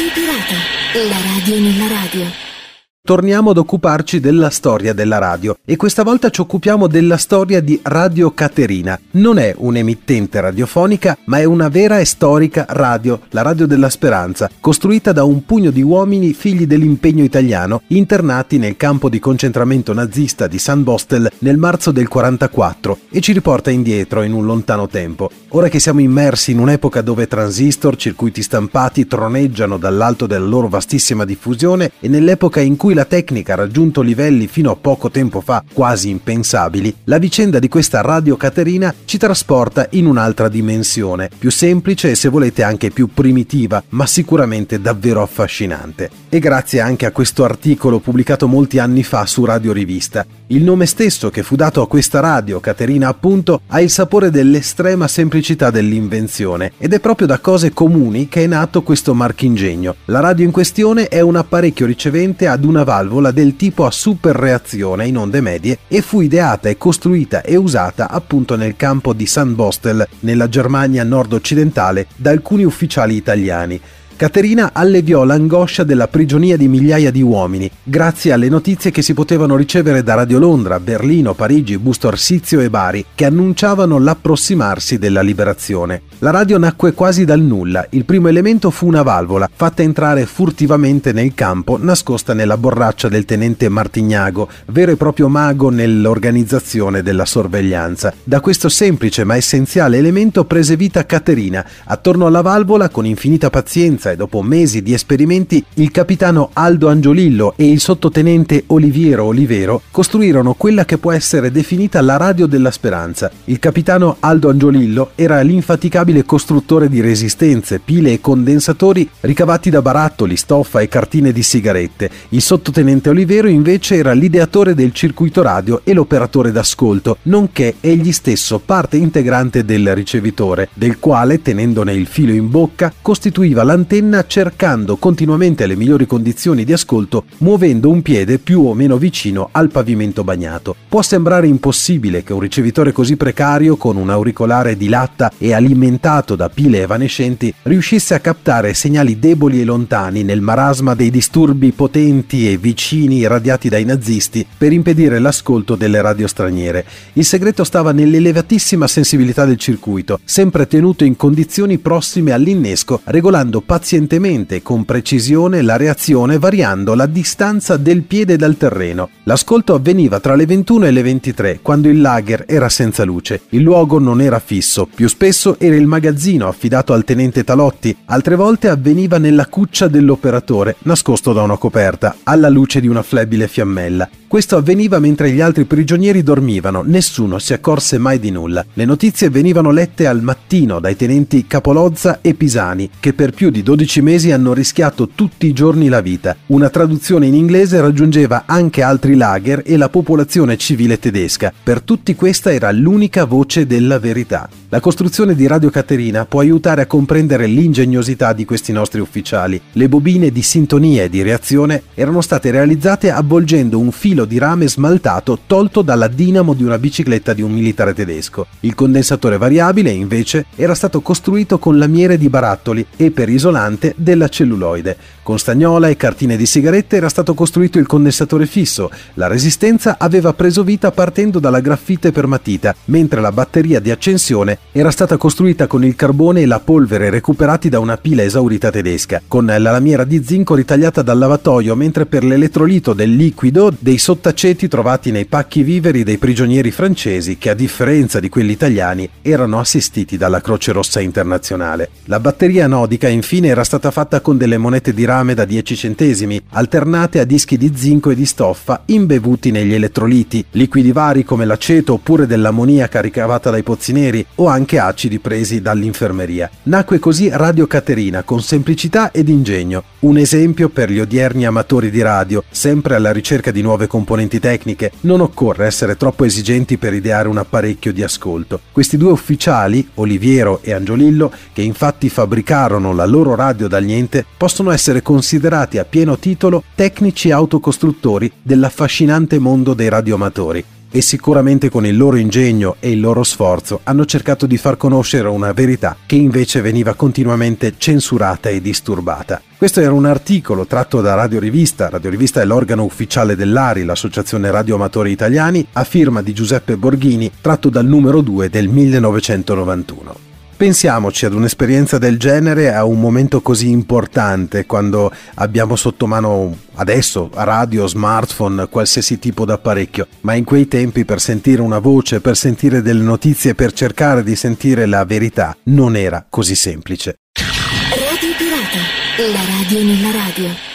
Radio Pirata, la radio nella radio. Torniamo ad occuparci della storia della radio e questa volta ci occupiamo della storia di Radio Caterina. Non è un'emittente radiofonica, ma è una vera e storica radio, la Radio della Speranza, costruita da un pugno di uomini figli dell'impegno italiano, internati nel campo di concentramento nazista di San Bostel nel marzo del 44 e ci riporta indietro in un lontano tempo. Ora che siamo immersi in un'epoca dove transistor, circuiti stampati troneggiano dall'alto della loro vastissima diffusione e nell'epoca in cui cui la tecnica ha raggiunto livelli fino a poco tempo fa quasi impensabili, la vicenda di questa Radio Caterina ci trasporta in un'altra dimensione, più semplice e se volete anche più primitiva, ma sicuramente davvero affascinante. E grazie anche a questo articolo pubblicato molti anni fa su Radio Rivista. Il nome stesso che fu dato a questa radio, Caterina appunto, ha il sapore dell'estrema semplicità dell'invenzione ed è proprio da cose comuni che è nato questo marchingegno. La radio in questione è un apparecchio ricevente ad una valvola del tipo a super reazione in onde medie e fu ideata e costruita e usata appunto nel campo di San Bostel, nella Germania nord-occidentale, da alcuni ufficiali italiani. Caterina alleviò l'angoscia della prigionia di migliaia di uomini, grazie alle notizie che si potevano ricevere da Radio Londra, Berlino, Parigi, Busto Arsizio e Bari, che annunciavano l'approssimarsi della liberazione. La radio nacque quasi dal nulla, il primo elemento fu una valvola, fatta entrare furtivamente nel campo, nascosta nella borraccia del tenente Martignago, vero e proprio mago nell'organizzazione della sorveglianza. Da questo semplice ma essenziale elemento prese vita Caterina, attorno alla valvola, con infinita pazienza e dopo mesi di esperimenti il capitano Aldo Angiolillo e il sottotenente Oliviero Olivero costruirono quella che può essere definita la radio della speranza. Il capitano Aldo Angiolillo era l'infaticabile costruttore di resistenze, pile e condensatori ricavati da barattoli, stoffa e cartine di sigarette. Il sottotenente Olivero invece era l'ideatore del circuito radio e l'operatore d'ascolto, nonché egli stesso parte integrante del ricevitore, del quale, tenendone il filo in bocca, costituiva l'antenna penna cercando continuamente le migliori condizioni di ascolto, muovendo un piede più o meno vicino al pavimento bagnato. Può sembrare impossibile che un ricevitore così precario, con un auricolare di latta e alimentato da pile evanescenti, riuscisse a captare segnali deboli e lontani nel marasma dei disturbi potenti e vicini irradiati dai nazisti per impedire l'ascolto delle radio straniere. Il segreto stava nell'elevatissima sensibilità del circuito, sempre tenuto in condizioni prossime all'innesco, regolando pazientemente pazientemente e con precisione la reazione variando la distanza del piede dal terreno. L'ascolto avveniva tra le 21 e le 23, quando il lager era senza luce. Il luogo non era fisso, più spesso era il magazzino affidato al tenente Talotti, altre volte avveniva nella cuccia dell'operatore, nascosto da una coperta, alla luce di una flebile fiammella. Questo avveniva mentre gli altri prigionieri dormivano, nessuno si accorse mai di nulla. Le notizie venivano lette al mattino dai tenenti Capolozza e Pisani, che per più di 12 mesi hanno rischiato tutti i giorni la vita. Una traduzione in inglese raggiungeva anche altri lager e la popolazione civile tedesca. Per tutti questa era l'unica voce della verità. La costruzione di Radio Caterina può aiutare a comprendere l'ingegnosità di questi nostri ufficiali. Le bobine di sintonia e di reazione erano state realizzate avvolgendo un filo di rame smaltato tolto dalla dinamo di una bicicletta di un militare tedesco. Il condensatore variabile, invece, era stato costruito con lamiere di barattoli e per isolante della celluloide. Con stagnola e cartine di sigarette era stato costruito il condensatore fisso. La resistenza aveva preso vita partendo dalla graffite per matita, mentre la batteria di accensione era stata costruita con il carbone e la polvere recuperati da una pila esaurita tedesca, con la lamiera di zinco ritagliata dal lavatoio, mentre per l'elettrolito del liquido dei sottaceti trovati nei pacchi viveri dei prigionieri francesi che a differenza di quelli italiani erano assistiti dalla Croce Rossa Internazionale. La batteria nodica infine era stata fatta con delle monete di rame da 10 centesimi, alternate a dischi di zinco e di stoffa imbevuti negli elettroliti, liquidi vari come l'aceto oppure dell'ammoniaca ricavata dai pozzi neri o anche acidi presi dall'infermeria. Nacque così Radio Caterina con semplicità ed ingegno, un esempio per gli odierni amatori di radio, sempre alla ricerca di nuove componenti tecniche. Non occorre essere troppo esigenti per ideare un apparecchio di ascolto. Questi due ufficiali, Oliviero e Angiolillo, che infatti fabbricarono la loro radio dal niente, possono essere considerati a pieno titolo tecnici autocostruttori dell'affascinante mondo dei radioamatori. E sicuramente con il loro ingegno e il loro sforzo hanno cercato di far conoscere una verità che invece veniva continuamente censurata e disturbata. Questo era un articolo tratto da Radio Rivista, Radio Rivista è l'organo ufficiale dell'ARI, l'Associazione Radioamatori Italiani, a firma di Giuseppe Borghini, tratto dal numero 2 del 1991. Pensiamoci ad un'esperienza del genere a un momento così importante quando abbiamo sotto mano adesso radio, smartphone, qualsiasi tipo d'apparecchio, ma in quei tempi per sentire una voce, per sentire delle notizie, per cercare di sentire la verità non era così semplice. Radio Pirata, la radio nella radio.